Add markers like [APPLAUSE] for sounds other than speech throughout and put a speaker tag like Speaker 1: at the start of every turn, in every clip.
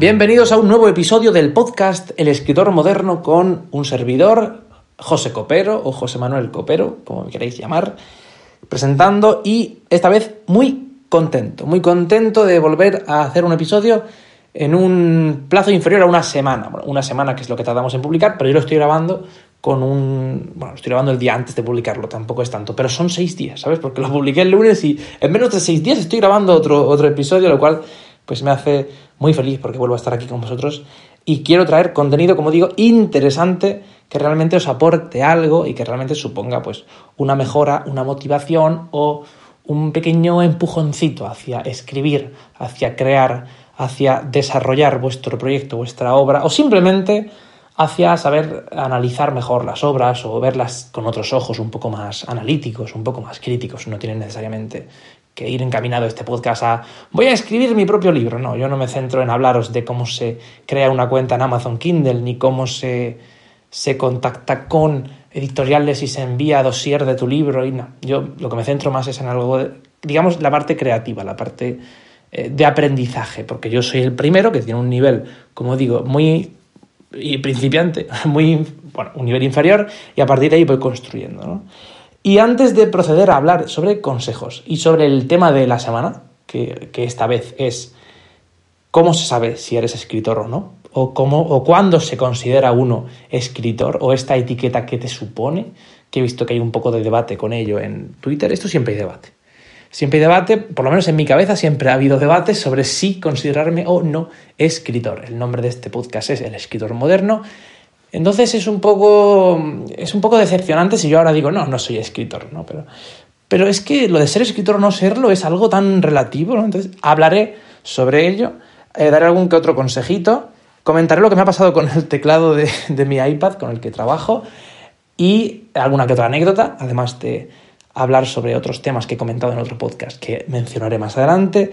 Speaker 1: Bienvenidos a un nuevo episodio del podcast El escritor moderno con un servidor, José Copero o José Manuel Copero, como me queréis llamar, presentando y esta vez muy contento, muy contento de volver a hacer un episodio en un plazo inferior a una semana. Bueno, una semana que es lo que tardamos en publicar, pero yo lo estoy grabando con un... Bueno, lo estoy grabando el día antes de publicarlo, tampoco es tanto, pero son seis días, ¿sabes? Porque lo publiqué el lunes y en menos de seis días estoy grabando otro, otro episodio, lo cual pues me hace muy feliz porque vuelvo a estar aquí con vosotros y quiero traer contenido, como digo, interesante que realmente os aporte algo y que realmente suponga pues una mejora, una motivación o un pequeño empujoncito hacia escribir, hacia crear, hacia desarrollar vuestro proyecto, vuestra obra o simplemente hacia saber analizar mejor las obras o verlas con otros ojos un poco más analíticos, un poco más críticos. No tienen necesariamente que ir encaminado este podcast a voy a escribir mi propio libro. No, yo no me centro en hablaros de cómo se crea una cuenta en Amazon Kindle ni cómo se, se contacta con editoriales y se envía dossier de tu libro. Y no, yo lo que me centro más es en algo, digamos, la parte creativa, la parte eh, de aprendizaje, porque yo soy el primero que tiene un nivel, como digo, muy principiante, [LAUGHS] muy, bueno, un nivel inferior, y a partir de ahí voy construyendo. Y antes de proceder a hablar sobre consejos y sobre el tema de la semana, que, esta vez es cómo se sabe si eres escritor o no, o, cómo, o cuándo se considera uno escritor, o esta etiqueta que te supone, que he visto que hay un poco de debate con ello en Twitter, esto siempre hay debate. Siempre hay debate, por lo menos en mi cabeza siempre ha habido debate sobre si considerarme o no escritor. El nombre de este podcast es El escritor moderno. Entonces es un poco es un poco decepcionante si yo ahora digo, no, no soy escritor, ¿no? Pero, pero es que lo de ser escritor o no serlo es algo tan relativo, ¿no? Entonces hablaré sobre ello, eh, daré algún que otro consejito, comentaré lo que me ha pasado con el teclado de, de mi iPad con el que trabajo y alguna que otra anécdota, además de hablar sobre otros temas que he comentado en otro podcast que mencionaré más adelante.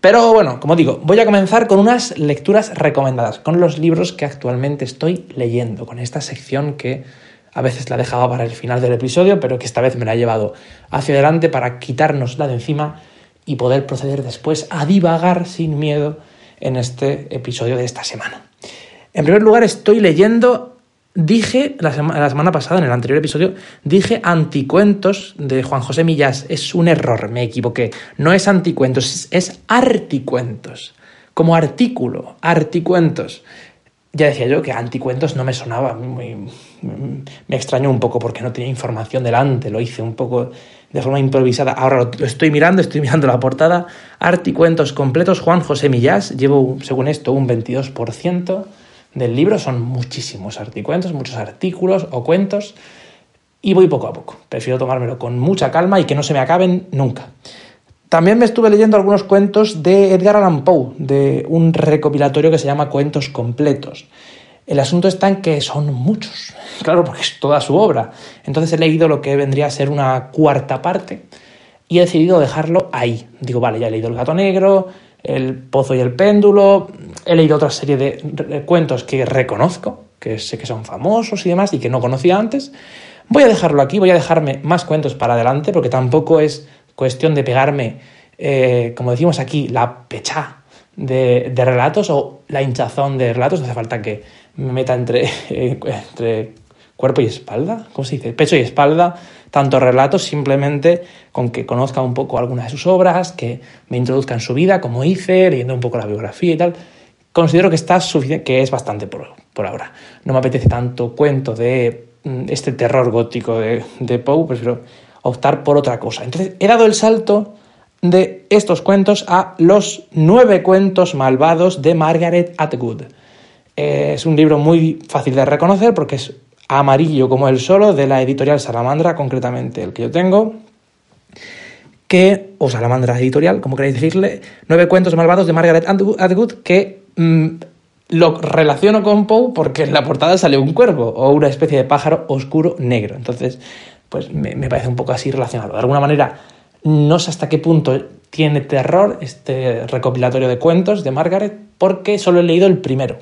Speaker 1: Pero bueno, como digo, voy a comenzar con unas lecturas recomendadas, con los libros que actualmente estoy leyendo, con esta sección que a veces la dejaba para el final del episodio, pero que esta vez me la he llevado hacia adelante para quitárnosla de encima y poder proceder después a divagar sin miedo en este episodio de esta semana. En primer lugar, estoy leyendo Dije la, semana pasada, en el anterior episodio, dije anticuentos de Juan José Millás. Es un error, me equivoqué. No es anticuentos, es, articuentos. Como artículo, articuentos. Ya decía yo que anticuentos no me sonaba, me extrañó un poco porque no tenía información delante, lo hice un poco de forma improvisada. Ahora lo estoy mirando, estoy mirando la portada. Articuentos completos, Juan José Millás, llevo, según esto, un 22% del libro, son muchísimos articuentos, muchos artículos o cuentos, y voy poco a poco. Prefiero tomármelo con mucha calma y que no se me acaben nunca. También me estuve leyendo algunos cuentos de Edgar Allan Poe, de un recopilatorio que se llama Cuentos Completos. El asunto está en que son muchos, [LAUGHS] claro, porque es toda su obra. Entonces he leído lo que vendría a ser una cuarta parte y he decidido dejarlo ahí. Digo, vale, ya he leído El gato negro, El pozo y el péndulo, he leído otra serie de cuentos que reconozco, que sé que son famosos y demás y que no conocía antes. Voy a dejarlo aquí, voy a dejarme más cuentos para adelante porque tampoco es cuestión de pegarme, eh, como decimos aquí, la pecha de, relatos o la hinchazón de relatos. Hace falta que me meta entre, [LAUGHS] entre cuerpo y espalda, ¿cómo se dice? Pecho y espalda, tanto relatos, simplemente con que conozca un poco algunas de sus obras, que me introduzca en su vida, como hice, leyendo un poco la biografía y tal considero que está suficiente, que es bastante por, por, ahora. No me apetece tanto cuento de mm, este terror gótico de, de Poe, prefiero optar por otra cosa. Entonces he dado el salto de estos cuentos a Los nueve cuentos malvados de Margaret Atwood. Es un libro muy fácil de reconocer porque es amarillo como el solo, de la editorial Salamandra, concretamente el que yo tengo, que, o Salamandra Editorial, como queréis decirle, nueve cuentos malvados de Margaret Atwood, que Mm, lo relaciono con Poe porque en la portada sale un cuervo o una especie de pájaro oscuro negro. Entonces, pues me, parece un poco así relacionado. De alguna manera, no sé hasta qué punto tiene terror este recopilatorio de cuentos de Margaret porque solo he leído el primero.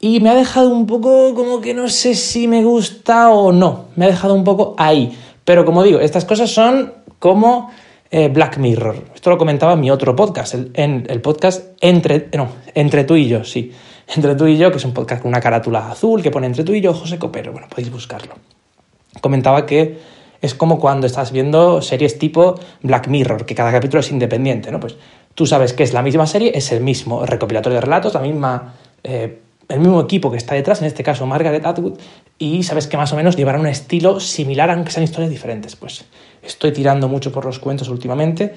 Speaker 1: Y me ha dejado un poco como que no sé si me gusta o no. Me ha dejado un poco ahí. Pero como digo, estas cosas son como eh, Black Mirror. Esto lo comentaba en mi otro podcast, el, en el podcast entre, no, entre tú y yo, sí. [LAUGHS] Entre tú y yo, que es un podcast con una carátula azul que pone entre tú y yo, José Copero. Bueno, podéis buscarlo. Comentaba que es como cuando estás viendo series tipo Black Mirror, que cada capítulo es independiente, ¿no? Pues tú sabes que es la misma serie, es el mismo recopilatorio de relatos, la misma, eh, el mismo equipo que está detrás, en este caso Margaret Atwood, y sabes que más o menos llevará un estilo similar, aunque sean historias diferentes. Pues estoy tirando mucho por los cuentos últimamente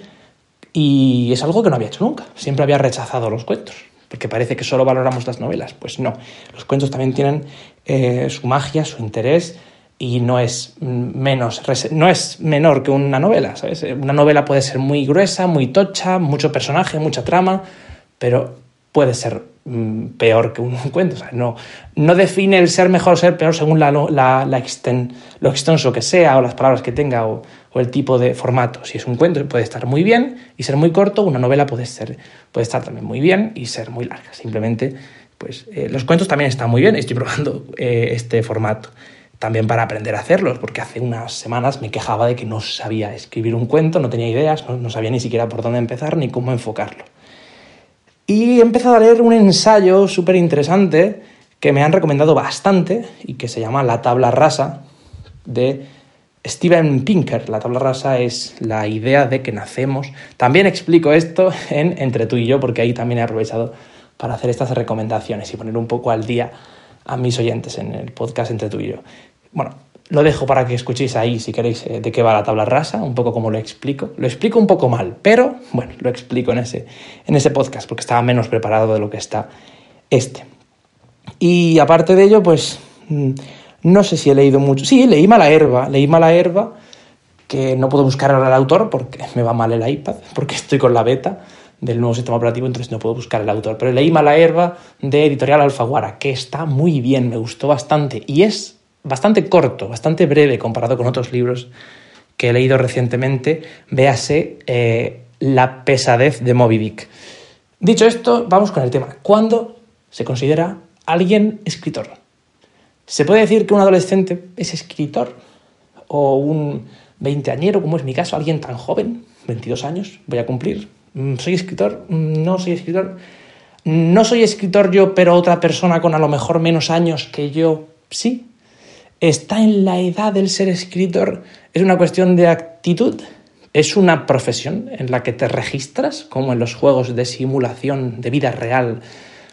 Speaker 1: y es algo que no había hecho nunca. Siempre había rechazado los cuentos, porque parece que solo valoramos las novelas. Pues no, los cuentos también tienen eh, su magia, su interés y no es menos no es menor que una novela. Una novela puede ser muy gruesa, muy tocha, mucho personaje, mucha trama, pero puede ser mm, peor que un [LAUGHS] cuento. no, define el ser mejor o ser peor según lo extenso que sea o las palabras que tenga o, o, el tipo de formato. Si es un cuento puede estar muy bien y ser muy corto, una novela puede, ser, puede estar también muy bien y ser muy larga. Simplemente, pues eh, los cuentos también están muy bien, estoy [LAUGHS] probando eh, este formato también para aprender a hacerlos, porque hace unas semanas me quejaba de que no sabía escribir un cuento, no tenía ideas, no, sabía ni siquiera por dónde empezar ni cómo enfocarlo. Y he empezado a leer un ensayo súper interesante que me han recomendado bastante y que se llama La tabla rasa de Steven Pinker. La tabla rasa es la idea de que nacemos. También explico esto en Entre tú y yo porque ahí también he aprovechado para hacer estas recomendaciones y poner un poco al día a mis oyentes en el podcast Entre tú y yo. Bueno, lo dejo para que escuchéis ahí, si queréis, eh, de qué va la tabla rasa, un poco como lo explico. Lo explico un poco mal, pero bueno, lo explico en ese, en ese podcast, porque estaba menos preparado de lo que está este. Y aparte de ello, pues mm, no sé si he leído mucho. Sí, leí Mala Herba, leí Mala Herba, que no puedo buscar al autor porque me va mal el iPad, porque estoy con la beta del nuevo sistema operativo, entonces no puedo buscar el autor. Pero leí Mala Herba de Editorial Alfaguara, que está muy bien, me gustó bastante y es bastante corto, bastante breve comparado con otros libros que he leído recientemente, véase eh, La pesadez de Moby Dick. Dicho esto, vamos con el tema. ¿Cuándo se considera alguien escritor? ¿Se puede decir que un adolescente es escritor? ¿O un veinteañero, como es mi caso, alguien tan joven? 22 años, voy a cumplir. Mm, ¿Soy escritor? Mm, no soy escritor. No soy escritor yo, pero otra persona con a lo mejor menos años que yo sí está en la edad del ser escritor, es una cuestión de actitud, es una profesión en la que te registras, como en los juegos de simulación de vida real,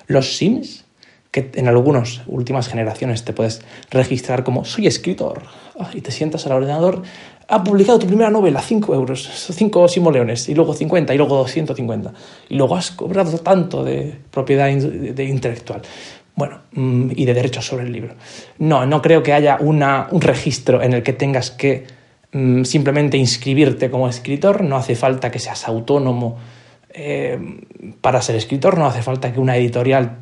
Speaker 1: los Sims, que en algunas últimas generaciones te puedes registrar como soy escritor ah, y te sientas al ordenador, ha publicado tu primera novela, 5 euros, 5 simoleones, y luego 50, y luego 250, y luego has cobrado tanto de propiedad de intelectual bueno, mm, y de derechos sobre el libro. No, no creo que haya un registro en el que tengas que mm, simplemente inscribirte como escritor, no hace falta que seas autónomo eh, para ser escritor, no hace falta que una editorial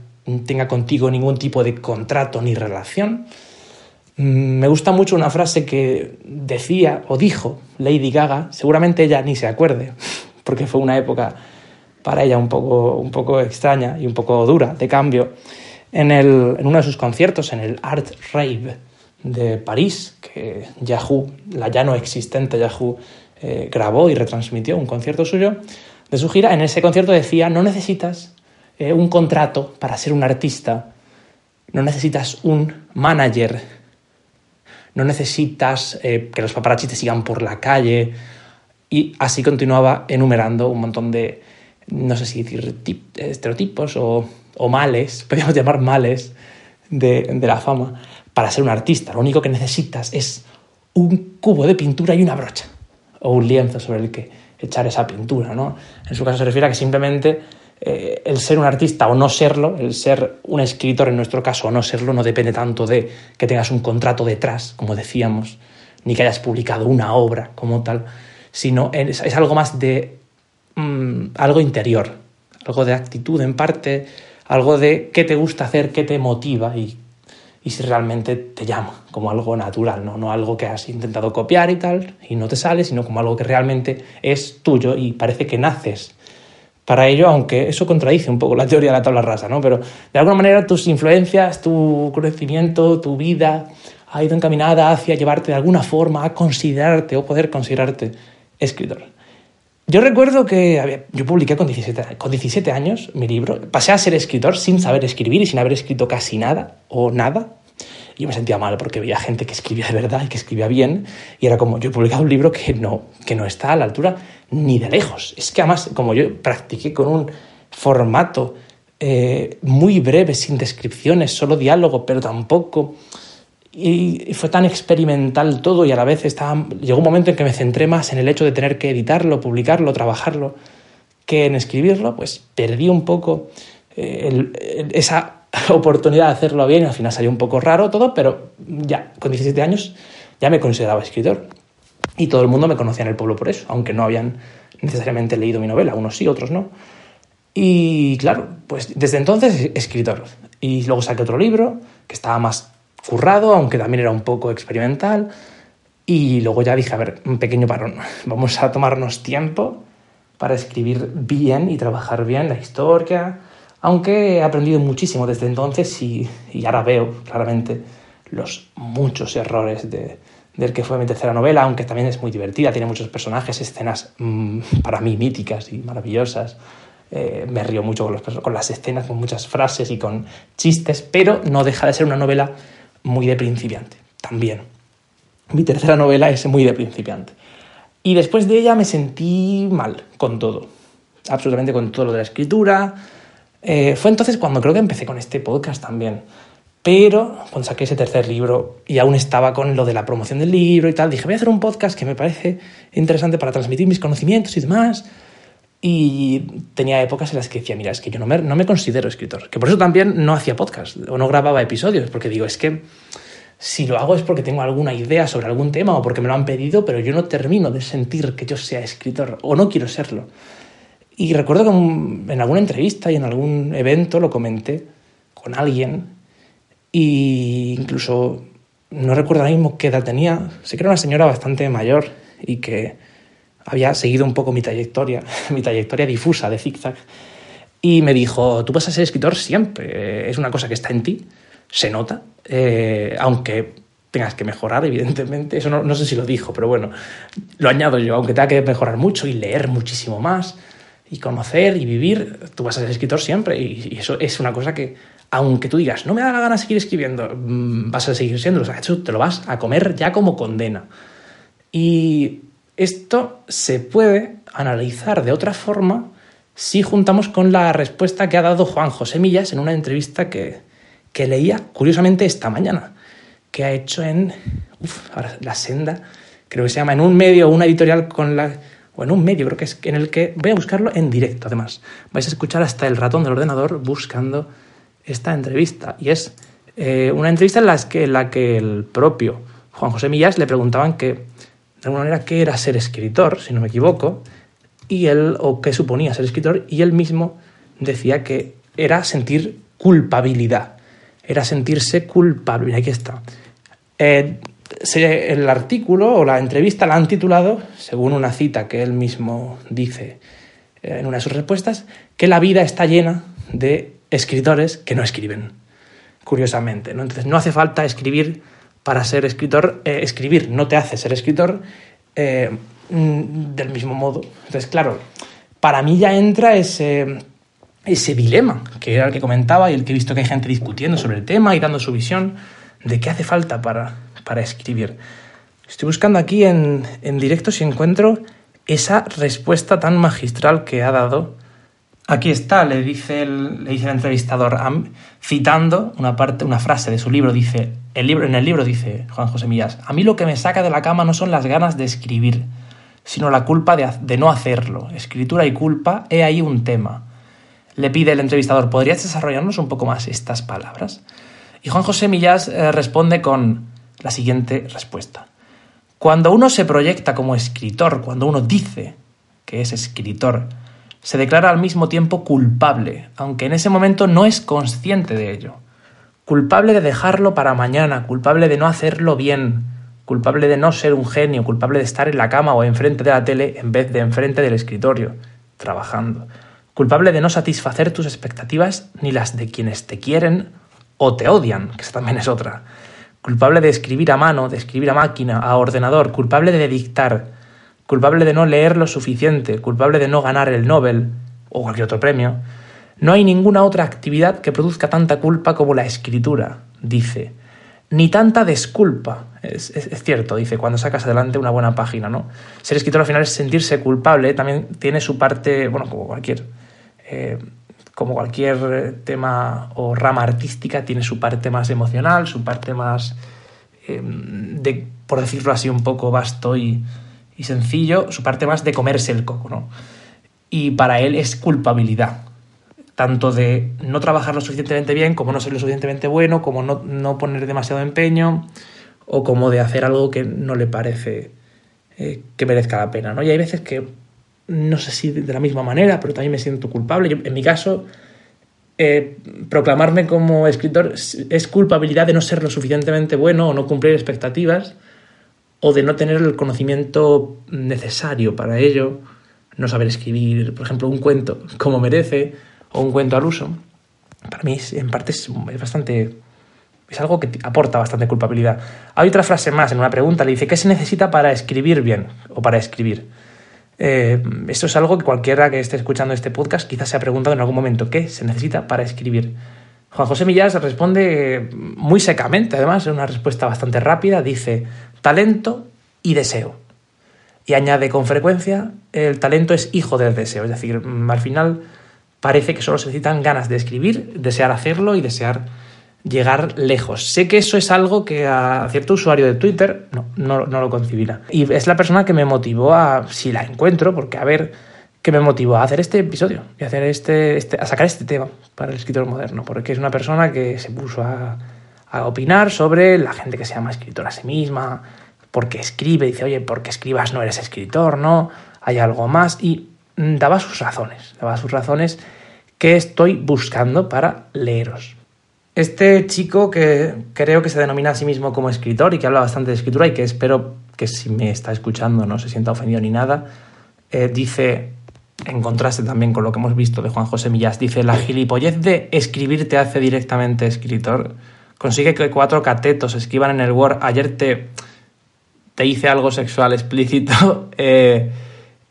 Speaker 1: tenga contigo ningún tipo de contrato ni relación. Mm, me gusta mucho una frase que decía o dijo Lady Gaga, seguramente ella ni se acuerde, [LAUGHS] porque fue una época para ella un poco, un poco extraña y un poco dura de cambio en, uno de sus conciertos, en el Art Rave de París, que Yahoo, la ya no existente Yahoo, eh, grabó y retransmitió un concierto suyo de su gira. En ese concierto decía, no necesitas eh, un contrato para ser un artista, no necesitas un manager, no necesitas eh, que los paparazzi te sigan por la calle. Y así continuaba enumerando un montón de, no sé si decir, estereotipos o o males, [LAUGHS] podríamos llamar males de, la fama, para ser un artista. Lo único que necesitas es un cubo de pintura y una brocha, o un lienzo sobre el que echar esa pintura. ¿no? En su caso se refiere a que simplemente eh, el ser un artista o no serlo, el ser un escritor en nuestro caso o no serlo, no depende tanto de que tengas un contrato detrás, como decíamos, ni que hayas publicado una obra como tal, sino es, algo más de mm, algo interior, algo de actitud en parte, algo de qué te gusta hacer, qué te motiva y, si realmente te llama, como algo natural, ¿no? no algo que has intentado copiar y tal y no te sale, sino como algo que realmente es tuyo y parece que naces para ello, aunque eso contradice un poco la teoría de la tabla rasa, ¿no? Pero de alguna manera tus influencias, tu crecimiento, tu vida ha ido encaminada hacia llevarte de alguna forma a considerarte o poder considerarte escritor. Yo recuerdo que yo publiqué con 17, con 17 años mi libro, pasé a ser escritor sin saber escribir y sin haber escrito casi nada o nada. Yo me sentía mal porque veía gente que escribía de verdad y que escribía bien y era como yo he publicado un libro que no, que no está a la altura ni de lejos. Es que además, como yo practiqué con un formato eh, muy breve, sin descripciones, solo diálogo, pero tampoco y fue tan experimental todo y a la vez estaba, llegó un momento en que me centré más en el hecho de tener que editarlo, publicarlo, trabajarlo, que en escribirlo, pues perdí un poco eh, esa [LAUGHS] oportunidad de hacerlo bien al final salió un poco raro todo, pero ya, con 17 años ya me consideraba escritor y todo el mundo me conocía en el pueblo por eso, aunque no habían necesariamente leído mi novela, unos sí, otros no. Y claro, pues desde entonces escritor. Y luego saqué otro libro que estaba más currado, aunque también era un poco experimental. Y luego ya dije, a ver, un pequeño parón, [LAUGHS] vamos a tomarnos tiempo para escribir bien y trabajar bien la historia, aunque he aprendido muchísimo desde entonces y, ahora veo claramente los muchos errores de, del que fue mi tercera novela, aunque también es muy divertida, tiene muchos personajes, escenas mmm, para mí míticas y maravillosas. Eh, me río mucho con, con las escenas, con muchas frases y con chistes, pero no deja de ser una novela muy de principiante, también. Mi tercera novela es muy de principiante. Y después de ella me sentí mal con todo, absolutamente con todo lo de la escritura. Eh, fue entonces cuando creo que empecé con este podcast también. Pero cuando saqué ese tercer libro y aún estaba con lo de la promoción del libro y tal, dije, voy a hacer un podcast que me parece interesante para transmitir mis conocimientos y demás. Y tenía épocas en las que decía, mira, es que yo no me, no me considero escritor. Que por eso también no hacía podcast o no grababa episodios, porque digo, es que si lo hago es porque tengo alguna idea sobre algún tema o porque me lo han pedido, pero yo no termino de sentir que yo sea escritor o no quiero serlo. Y recuerdo que en alguna entrevista y en algún evento lo comenté con alguien y incluso no recuerdo ahora mismo qué edad tenía, sé que era una señora bastante mayor y que había seguido un poco mi trayectoria, [LAUGHS] mi trayectoria difusa de zigzag, y me dijo, tú vas a ser escritor siempre, es una cosa que está en ti, se nota, eh, aunque tengas que mejorar, evidentemente, eso no, sé si lo dijo, pero bueno, lo añado yo, aunque tenga que mejorar mucho y leer muchísimo más, y conocer y vivir, tú vas a ser escritor siempre, y, eso es una cosa que, aunque tú digas, no me da la gana seguir escribiendo, mm, vas a seguir siendo, o sea, hecho, te lo vas a comer ya como condena. Y esto se puede analizar de otra forma si juntamos con la respuesta que ha dado Juan José Millas en una entrevista que, leía curiosamente esta mañana, que ha hecho en La Senda, creo que se llama, en un medio, una editorial con la... o en un medio, creo que es en el que voy a buscarlo en directo, además. Vais a escuchar hasta el ratón del ordenador buscando esta entrevista. Y es eh, una entrevista en la, que, en la que el propio Juan José Millas le preguntaban que de alguna manera qué era ser escritor, si no me equivoco, y él, o qué suponía ser escritor, y él mismo decía que era sentir culpabilidad, era sentirse culpable. Aquí está. Eh, el artículo o la entrevista la han titulado, según una cita que él mismo dice eh, en una de sus respuestas, que la vida está llena de escritores que no escriben, curiosamente. ¿no? Entonces no hace falta escribir para ser escritor, eh, escribir no te hace ser escritor eh, mm, del mismo modo. Entonces, claro, para mí ya entra ese, ese dilema, que era el que comentaba y el que he visto que hay gente discutiendo sobre el tema y dando su visión de qué hace falta para, para escribir. Estoy buscando aquí en, en directo si encuentro esa respuesta tan magistral que ha dado Aquí está, le dice el, le dice el entrevistador, citando una parte, una frase de su libro, dice, el libro, en el libro dice Juan José Millas, a mí lo que me saca de la cama no son las ganas de escribir, sino la culpa de, de no hacerlo. Escritura y culpa, he ahí un tema. Le pide el entrevistador, ¿podrías desarrollarnos un poco más estas palabras? Y Juan José Millas eh, responde con la siguiente respuesta. Cuando uno se proyecta como escritor, cuando uno dice que es escritor, se declara al mismo tiempo culpable, aunque en ese momento no es consciente de ello. Culpable de dejarlo para mañana, culpable de no hacerlo bien, culpable de no ser un genio, culpable de estar en la cama o enfrente de la tele en vez de enfrente del escritorio, trabajando. Culpable de no satisfacer tus expectativas ni las de quienes te quieren o te odian, que esa también es otra. Culpable de escribir a mano, de escribir a máquina, a ordenador, culpable de dictar, culpable de no leer lo suficiente, culpable de no ganar el Nobel o cualquier otro premio. No hay ninguna otra actividad que produzca tanta culpa como la escritura, dice. Ni tanta desculpa. Es, cierto, dice, cuando sacas adelante una buena página, ¿no? Ser escritor al final es sentirse culpable, también tiene su parte, bueno, como cualquier, eh, como cualquier tema o rama artística, tiene su parte más emocional, su parte más, eh, de, por decirlo así, un poco vasto y, y sencillo, su parte más de comerse el coco, ¿no? Y para él es culpabilidad, tanto de no trabajar lo suficientemente bien, como no ser lo suficientemente bueno, como no, poner demasiado empeño, o como de hacer algo que no le parece eh, que merezca la pena, ¿no? Y hay veces que, no sé si de la misma manera, pero también me siento culpable. Yo, en mi caso, eh, proclamarme como escritor es culpabilidad de no ser lo suficientemente bueno o no cumplir expectativas, o de no tener el conocimiento necesario para ello, no saber escribir, por ejemplo, un cuento como merece, o un cuento al uso, para mí en parte es, bastante... Es algo que aporta bastante culpabilidad. Hay otra frase más en una pregunta, le dice, ¿qué se necesita para escribir bien o para escribir? Eh, esto es algo que cualquiera que esté escuchando este podcast quizás se ha preguntado en algún momento, ¿qué se necesita para escribir? Juan José Millás responde muy secamente, además, es una respuesta bastante rápida, dice talento y deseo. Y añade con frecuencia, el talento es hijo del deseo, es decir, al final parece que solo se necesitan ganas de escribir, desear hacerlo y desear llegar lejos. Sé que eso es algo que a cierto usuario de Twitter no, no, no, lo concibirá. Y es la persona que me motivó a, si la encuentro, porque a ver, que me motivó a hacer este episodio y a, hacer este, este, a sacar este tema para el escritor moderno, porque es una persona que se puso a, a opinar sobre la gente que se llama escritor a sí misma, porque escribe, dice, oye, porque escribas no eres escritor, ¿no? Hay algo más. Y Mm, daba sus razones, daba sus razones que estoy buscando para leeros. Este chico que creo que se denomina a sí mismo como escritor y que habla bastante de escritura y que espero que si me está escuchando no se sienta ofendido ni nada, eh, dice, en contraste también con lo que hemos visto de Juan José Millás, dice, la gilipollez de escribir te hace directamente escritor. Consigue que cuatro catetos escriban en el Word, ayer te, te hice algo sexual explícito. [LAUGHS] Eh,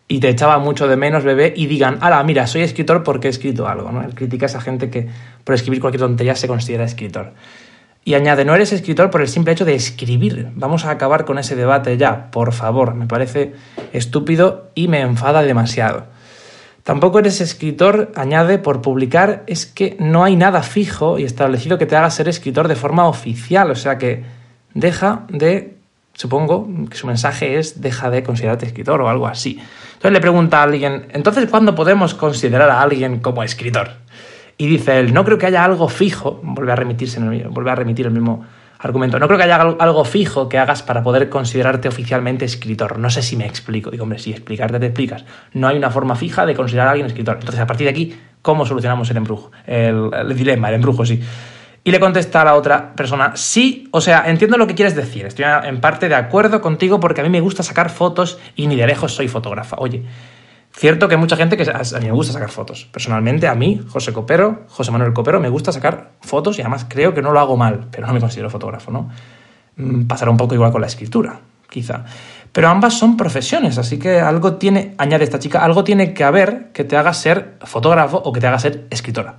Speaker 1: y te echaba mucho de menos, bebé, y digan, ala, mira, soy escritor porque he escrito algo, ¿no? Él critica a esa gente que por escribir cualquier tontería se considera escritor. Y añade, no eres escritor por el simple hecho de escribir. Vamos a acabar con ese debate ya, por favor. Me parece estúpido y me enfada demasiado. Tampoco eres escritor, añade, por publicar, es que no hay nada fijo y establecido que te haga ser escritor de forma oficial. O sea que deja de Supongo que su mensaje es deja de considerarte escritor o algo así. Entonces le pregunta a alguien, entonces ¿cuándo podemos considerar a alguien como escritor? Y dice él, no creo que haya algo fijo, vuelve a remitirse en el, vuelve a remitir el mismo argumento, no creo que haya algo fijo que hagas para poder considerarte oficialmente escritor. No sé si me explico. Digo, hombre, si explicarte te explicas. No hay una forma fija de considerar a alguien escritor. Entonces, a partir de aquí, ¿cómo solucionamos el embrujo? El, el dilema, el embrujo, sí. Y le contesta a la otra persona, sí, o sea, entiendo lo que quieres decir, estoy en parte de acuerdo contigo porque a mí me gusta sacar fotos y ni de lejos soy fotógrafa. Oye, cierto que hay mucha gente que a mí me gusta sacar fotos. Personalmente, a mí, José Copero, José Manuel Copero, me gusta sacar fotos y además creo que no lo hago mal, pero no me considero fotógrafo, ¿no? Mm, pasará un poco igual con la escritura, quizá. Pero ambas son profesiones, así que algo tiene, añade esta chica, algo tiene que haber que te haga ser fotógrafo o que te haga ser escritora.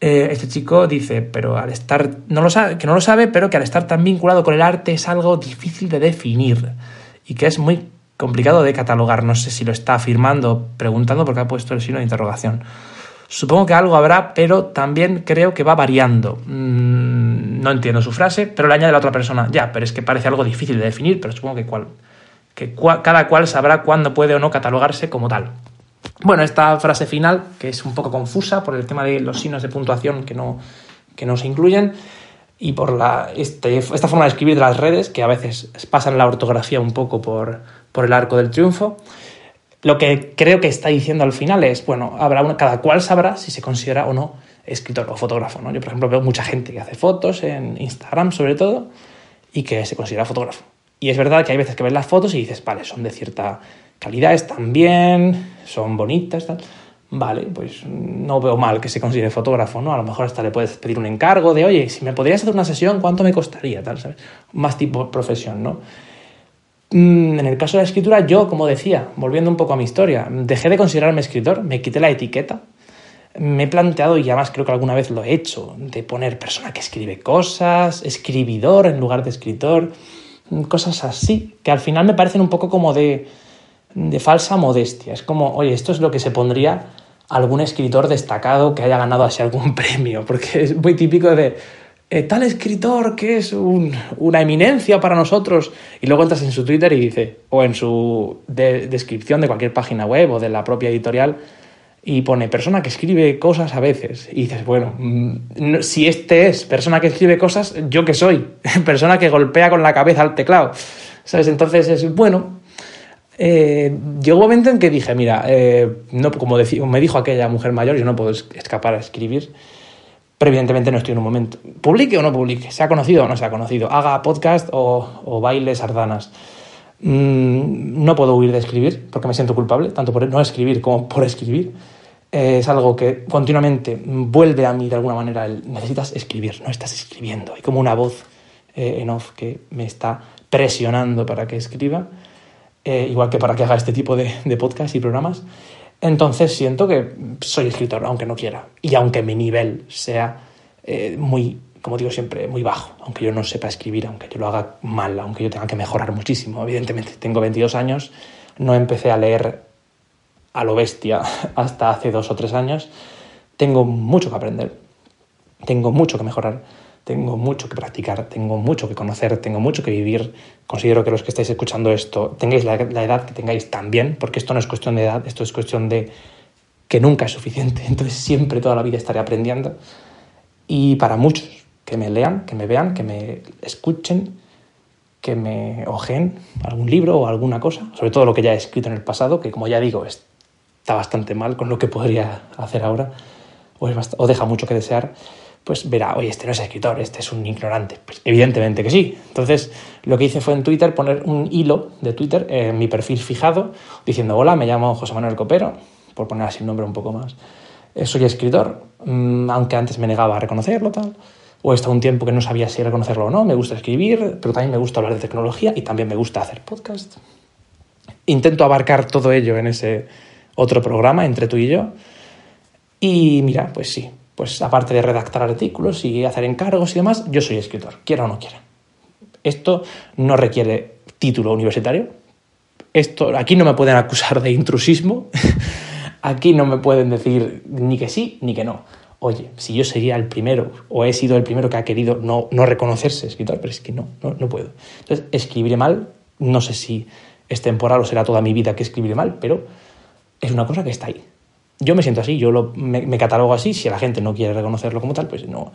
Speaker 1: Eh, este chico dice, pero al estar, no lo sabe, que no lo sabe, pero que al estar tan vinculado con el arte es algo difícil de definir y que es muy complicado de catalogar. No sé si lo está afirmando, preguntando porque ha puesto el signo de interrogación. Supongo que algo habrá, pero también creo que va variando. Mm, no entiendo su frase, pero le añade la otra persona. Ya, pero es que parece algo difícil de definir, pero supongo que, cual, que cada cual sabrá cuándo puede o no catalogarse como tal. Bueno, esta frase final, que es un poco confusa por el tema de los signos de puntuación que no, que no se incluyen y por la, este, esta forma de escribir de las redes, que a veces pasan la ortografía un poco por, por el arco del triunfo. Lo que creo que está diciendo al final es, bueno, habrá una, cada cual sabrá si se considera o no escritor o fotógrafo. ¿no? Yo, por ejemplo, veo mucha gente que hace fotos en Instagram, sobre todo, y que se considera fotógrafo. Y es verdad que hay veces que ves las fotos y dices, vale, son de cierta calidad, están bien, son bonitas, tal. Vale, pues no veo mal que se considere fotógrafo, ¿no? A lo mejor hasta le puedes pedir un encargo de, oye, si me podrías hacer una sesión, ¿cuánto me costaría? Tal, ¿sabes? Más tipo profesión, ¿no? Mm, en el caso de la escritura, yo, como decía, volviendo un poco a mi historia, dejé de considerarme escritor, me quité la etiqueta. Me he planteado, y además creo que alguna vez lo he hecho, de poner persona que escribe cosas, escribidor en lugar de escritor, cosas así, que al final me parecen un poco como de, de falsa modestia. Es como, oye, esto es lo que se pondría algún escritor destacado que haya ganado así algún [LAUGHS] premio, porque es muy típico de eh, tal escritor que es una eminencia para nosotros, y luego entras en su Twitter y dice, o en su descripción de cualquier página web o de la propia editorial, y pone persona que escribe cosas a veces. Y dices, bueno, mm, si este es persona que escribe cosas, ¿yo qué soy? [LAUGHS] persona que golpea con la cabeza al teclado. ¿Sabes? Entonces es, bueno, eh, llegó un momento en que dije, mira, eh, no, como me dijo aquella mujer mayor, yo no puedo escapar a escribir pero evidentemente no estoy en un momento. ¿Publique o no publique? ¿Se ha conocido o no se ha conocido? ¿Haga podcast o, o baile sardanas? Mm, no puedo huir de escribir porque me siento culpable, tanto por no escribir como por escribir. Eh, es algo que continuamente vuelve a mí de alguna manera el necesitas escribir, no estás escribiendo. Hay como una voz eh, en off que me está presionando para que escriba, eh, igual que para que haga este tipo de, de podcast y programas. Entonces siento que soy escritor, aunque no quiera. Y aunque mi nivel sea eh, muy, como digo siempre, muy bajo. Aunque yo no sepa escribir, aunque yo lo haga mal, aunque yo tenga que mejorar muchísimo. Evidentemente, tengo 22 años, no empecé a leer a lo bestia [LAUGHS] hasta hace dos o tres años. Tengo mucho que aprender, tengo mucho que mejorar tengo mucho que practicar, tengo mucho que conocer, tengo mucho que vivir. Considero que los que estáis escuchando esto tengáis la, edad que tengáis también, porque esto no es cuestión de edad, esto es cuestión de que nunca es suficiente. [LAUGHS] Entonces siempre toda la vida estaré aprendiendo. Y para muchos que me lean, que me vean, que me escuchen, que me ojen algún libro o alguna cosa, sobre todo lo que ya he escrito en el pasado, que como ya digo, está bastante mal con lo que podría hacer ahora, o, o deja mucho que desear pues verá, oye, este no es escritor, este es un ignorante. Pues evidentemente que sí. Entonces, lo que hice fue en Twitter poner un hilo de Twitter en mi perfil fijado, diciendo, hola, me llamo José Manuel Copero, por poner así un nombre un poco más. Eh, soy escritor, mm, aunque antes me negaba a reconocerlo, tal. O he estado un tiempo que no sabía si reconocerlo o no. Me gusta escribir, pero también me gusta hablar de tecnología y también me gusta hacer podcast. Intento abarcar todo ello en ese otro programa entre tú y yo. Y mira, pues sí, pues aparte de redactar artículos y hacer encargos y demás, yo soy escritor, quiera o no quiera. Esto no requiere título universitario. Esto, aquí no me pueden acusar de intrusismo. [LAUGHS] aquí no me pueden decir ni que sí ni que no. Oye, si yo sería el primero o he sido el primero que ha querido no, no reconocerse escritor, pero es que no, no, no puedo. Entonces, escribiré mal, no sé si es temporal o será toda mi vida que escribiré mal, pero es una cosa que está ahí yo me siento así, yo lo, me, catalogo así, si la gente no quiere reconocerlo como tal, pues no,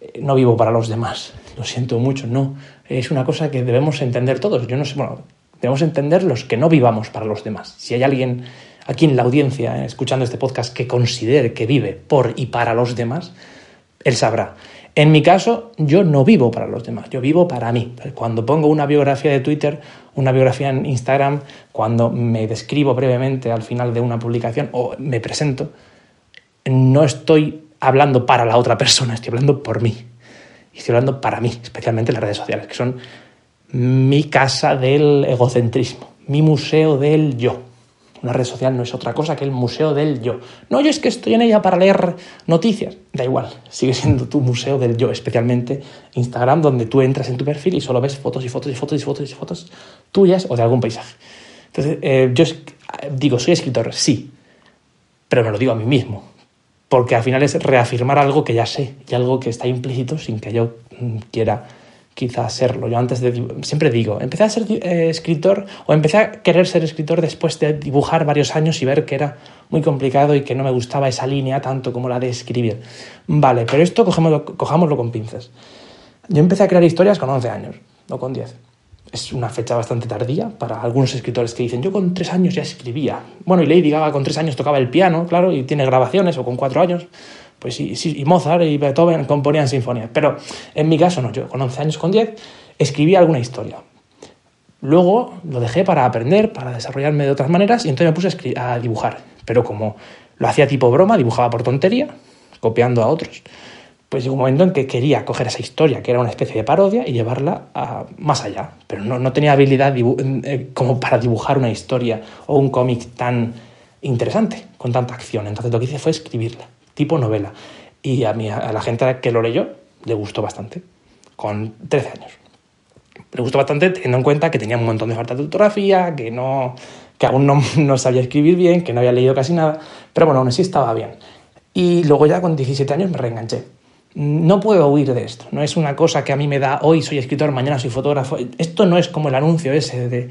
Speaker 1: eh, no vivo para los demás, lo siento mucho, no, es una cosa que debemos entender todos, yo no sé, bueno, debemos entender los que no vivamos para los demás. Si hay alguien aquí en la audiencia, eh, escuchando este podcast, que considere que vive por y para los demás, él sabrá. En mi caso, yo no vivo para los demás, yo vivo para mí. Cuando pongo una biografía de Twitter, una biografía en Instagram, cuando me describo brevemente al final de una publicación o me presento, no estoy hablando para la otra persona, estoy hablando por mí. Y estoy hablando para mí, especialmente las redes sociales, que son mi casa del egocentrismo, mi museo del yo. Una red social no es otra cosa que el museo del yo. No, yo es que estoy en ella para leer noticias. Da igual, sigue siendo tu museo del yo, especialmente Instagram, donde tú entras en tu perfil y solo ves fotos y fotos y fotos y fotos y fotos tuyas o de algún paisaje. Entonces, eh, yo digo, soy escritor, sí, pero me lo digo a mí mismo, porque al final es reafirmar algo que ya sé y algo que está implícito sin que yo mm, quizás serlo. Yo antes de siempre digo, empecé a ser eh, escritor o empecé a querer ser escritor después de dibujar varios años y ver que era muy complicado y que no me gustaba esa línea tanto como la de escribir. Vale, pero esto cojámoslo, con pinzas. Yo empecé a crear historias con 11 años, no con 10. Es una fecha bastante tardía para algunos escritores que dicen, yo con 3 años ya escribía. Bueno, y Lady Gaga con 3 años tocaba el piano, claro, y tiene grabaciones, o con 4 años pues y Mozart y Beethoven componían sinfonías. Pero en mi caso no, yo con 11 años, con 10, escribí alguna historia. Luego lo dejé para aprender, para desarrollarme de otras maneras y entonces me puse a, dibujar. Pero como lo hacía tipo broma, dibujaba por tontería, copiando a otros. pues llegó un momento en que quería coger esa historia, que era una especie de parodia, y llevarla más allá. Pero no, no tenía habilidad eh, como para dibujar una historia o un cómic tan interesante, con tanta acción. Entonces lo que hice fue escribirla, tipo novela. Y a, mí, a la gente que lo leyó le gustó bastante, con 13 años. Le gustó bastante teniendo en cuenta que tenía un montón de falta de ortografía, que, no, que aún no, [LAUGHS] no sabía escribir bien, que no había leído casi nada, pero bueno, aún así estaba bien. Y luego ya con 17 años me reenganché. No puedo huir de esto, no es una cosa que a mí me da hoy soy escritor, mañana soy fotógrafo. Esto no es como el anuncio ese de,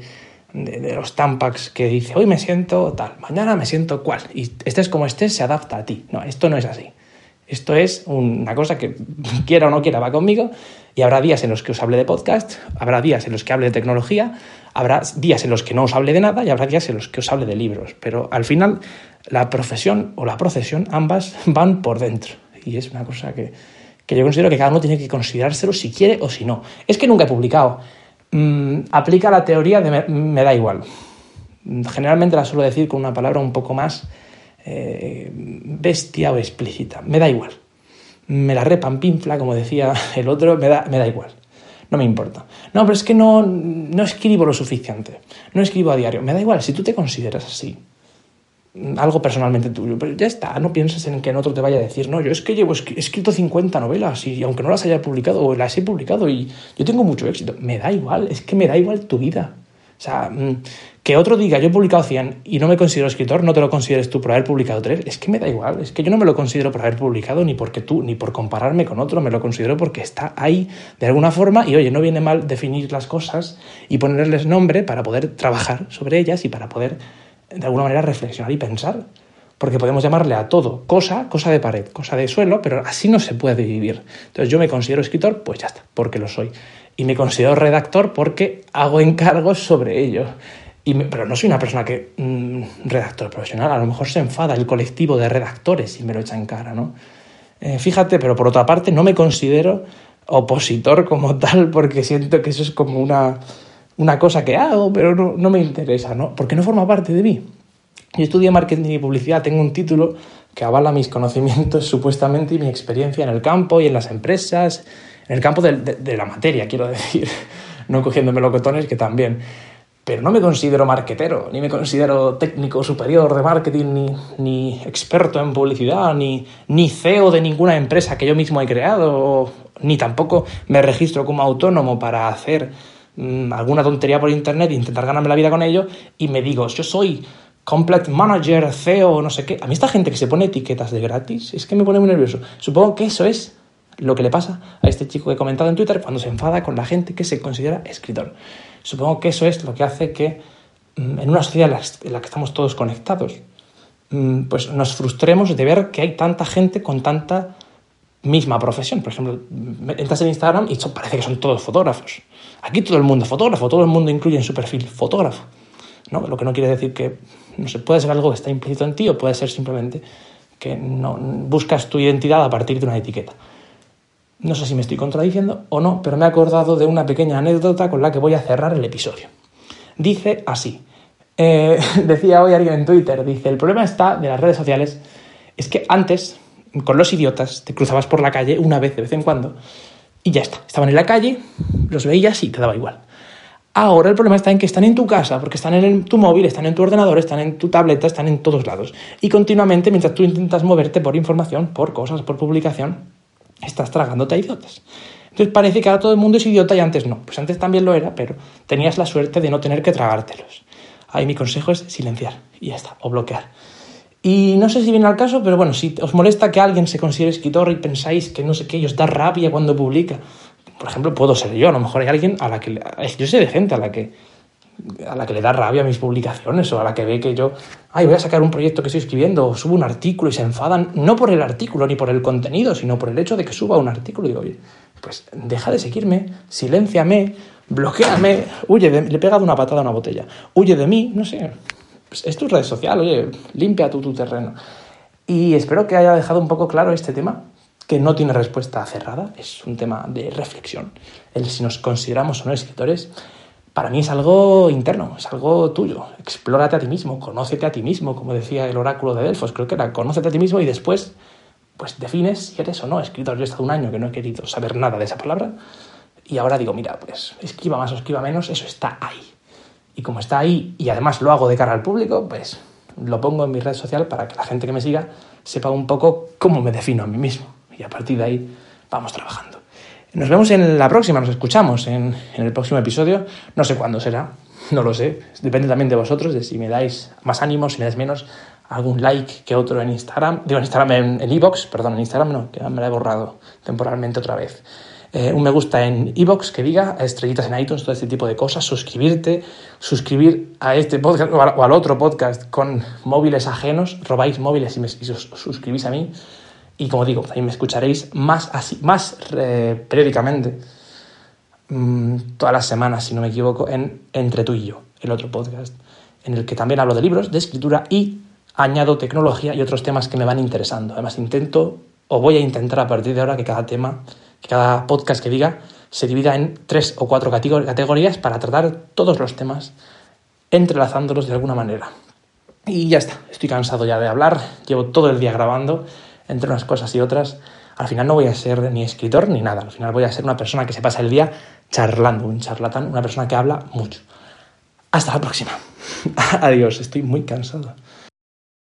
Speaker 1: de, los Tampax que dice hoy me siento tal, mañana me siento cual. Y estés como estés, se adapta a ti. No, esto no es así. Esto es una cosa que [LAUGHS] quiera o no quiera va conmigo y habrá días en los que os hable de podcast, habrá días en los que hable de tecnología, habrá días en los que no os hable de nada y habrá días en los que os hable de libros. Pero al final la profesión o la procesión ambas [LAUGHS] van por dentro y es una cosa que, yo considero que cada uno tiene que considerárselo si quiere o si no. Es que nunca he publicado. Mm, aplica la teoría de me da igual. Generalmente la suelo decir con una palabra un poco más eh, bestia o explícita. Me da igual. Me la repan pinfla, como decía [LAUGHS] el otro, me da, me da igual. No me importa. No, pero es que no, no escribo lo suficiente. No escribo a diario. Me da igual, si tú te consideras así, algo personalmente tuyo, pero ya está, no pienses en que en otro te vaya a decir, no, yo es que llevo escrito 50 novelas y aunque no las haya publicado las he publicado y yo tengo mucho éxito, me da igual, es que me da igual tu vida. O sea, mm, que otro diga, yo he publicado 100 y no me considero escritor, no te lo consideres tú por haber publicado 3, es que me da igual, es que yo no me lo considero por haber publicado ni porque tú, ni por compararme con otro, me lo considero porque está ahí de alguna forma y oye, no viene mal definir las cosas y ponerles nombre para poder trabajar sobre ellas y para poder de alguna manera reflexionar y pensar. Porque podemos llamarle a todo cosa, cosa de pared, cosa de suelo, pero así no se puede vivir. Entonces yo me considero escritor, pues ya está, porque lo soy y me considero redactor porque hago encargos sobre ello. Y pero no soy una persona que mm, redactor profesional, a lo mejor se enfada el colectivo de redactores y me lo echa en cara, ¿no? Eh, fíjate, pero por otra parte no me considero opositor como tal porque siento que eso es como una, una cosa que hago, pero no, no me interesa, ¿no? Porque no forma parte de mí. Yo estudié marketing y publicidad, tengo un título que avala mis conocimientos [LAUGHS] supuestamente y mi experiencia en el campo y en las empresas en el campo de, la materia, quiero decir, [LAUGHS] no cogiéndome locotones que también. Pero no me considero marquetero, ni me considero técnico superior de marketing, ni, ni experto en publicidad, ni, ni CEO de ninguna empresa que yo mismo he creado, ni tampoco me registro como autónomo para hacer mm, alguna tontería por internet e intentar ganarme la vida con ello, y me digo, yo soy Complete Manager, CEO, no sé qué. A mí esta gente que se pone etiquetas de gratis, es que me pone muy nervioso. Supongo que eso es lo que le pasa a este chico que he comentado en Twitter cuando se enfada con la gente que se considera escritor. Supongo que eso es lo que hace que mm, en una sociedad en la que estamos todos conectados, mm, pues nos frustremos de ver que hay tanta gente con tanta misma profesión. Por ejemplo, entras en Instagram y parece que son todos fotógrafos. Aquí todo el mundo es fotógrafo, todo el mundo incluye en su perfil fotógrafo. ¿no? Lo que no quiere decir que no se puede ser algo que está implícito en ti o puede ser simplemente que no buscas tu identidad a partir de una etiqueta. No sé si me estoy contradiciendo o no, pero me he acordado de una pequeña anécdota con la que voy a cerrar el episodio. Dice así, eh, [LAUGHS] decía hoy alguien en Twitter, dice, el problema está de las redes sociales es que antes, con los idiotas, te cruzabas por la calle una vez de vez en cuando y ya está. Estaban en la calle, los veías y te daba igual. Ahora el problema está en que están en tu casa, porque están en tu móvil, están en tu ordenador, están en tu tableta, están en todos lados. Y continuamente, mientras tú intentas moverte por información, por cosas, por publicación, estás tragándote a idiotas. Entonces parece que ahora todo el mundo es idiota y antes no. Pues antes también lo era, pero tenías la suerte de no tener que tragártelos. Ahí mi consejo es silenciar y ya está, o bloquear. Y no sé si viene al caso, pero bueno, si os molesta que alguien se considere escritor y pensáis que no sé qué, os da rabia cuando publica, por ejemplo, puedo ser yo, a lo mejor hay alguien a la que... Yo sé de gente a la que a la que le da rabia mis publicaciones o a la que ve que yo, ay, voy a sacar un proyecto que estoy escribiendo o subo un artículo y se enfadan, no por el artículo ni por el contenido, sino por el hecho de que suba un artículo y digo, oye, pues deja de seguirme, silénciame, bloqueame, huye de, le he pegado una patada a una botella, huye de mí, no sé, pues es tu red social, oye, limpia tu, tu terreno. Y espero que haya dejado un poco claro este tema, que no tiene respuesta cerrada, es un tema de reflexión, el si nos consideramos o no escritores para mí es algo interno, es algo tuyo. Explórate a ti mismo, conócete a ti mismo, como decía el oráculo de Delfos, creo que era conócete a ti mismo y después pues defines si eres o no escritor. Yo he estado un año que no he querido saber nada de esa palabra y ahora digo, mira, pues escriba más o escriba menos, eso está ahí. Y como está ahí y además lo hago de cara al público, pues lo pongo en mi red social para que la gente que me siga sepa un poco cómo me defino a mí mismo. Y a partir de ahí vamos trabajando. Nos vemos en la próxima, nos escuchamos en, el próximo episodio. No sé cuándo será, [LAUGHS] no lo sé. Depende también de vosotros, de si me dais más ánimo, si me dais menos, algún like que otro en Instagram. Digo en Instagram, en Evox, perdón, en Instagram no, que me la he borrado temporalmente otra vez. Eh, un me gusta en Evox que diga, estrellitas en iTunes, todo este tipo de cosas, suscribirte, suscribir a este podcast o al otro podcast con móviles ajenos, robáis móviles y, me, y os suscribís a mí. Y como digo, también me escucharéis más, así, más eh, periódicamente, mmm, todas las semanas, si no me equivoco, en Entre tú y yo, el otro podcast, en el que también hablo de libros, de escritura y añado tecnología y otros temas que me van interesando. Además, intento o voy a intentar a partir de ahora que cada tema, que cada podcast que diga, se divida en tres o cuatro categorías para tratar todos los temas entrelazándolos de alguna manera. Y ya está, estoy cansado ya de hablar, llevo todo el día grabando entre unas cosas y otras, al final no voy a ser ni escritor ni nada. Al final voy a ser una persona que se pasa el día charlando, un charlatán, una persona que habla mucho. Hasta la próxima. [LAUGHS] Adiós, estoy muy cansado.